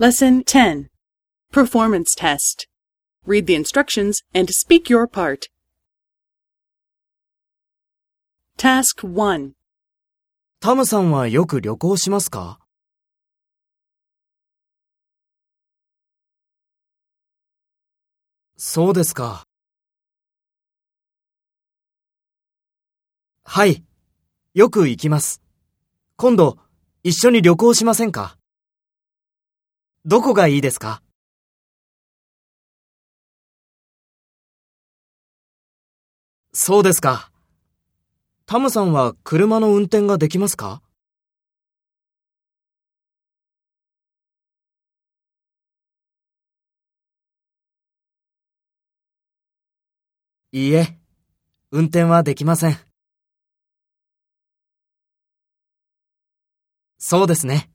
Lesson 10 Performance Test. Read the instructions and speak your part. Task 1. タムさんはよく旅行しますかそうですか。はい。よく行きます。今度、一緒に旅行しませんかどこがいいですか？そうですか。タムさんは車の運転ができますか？いいえ、運転はできません。そうですね。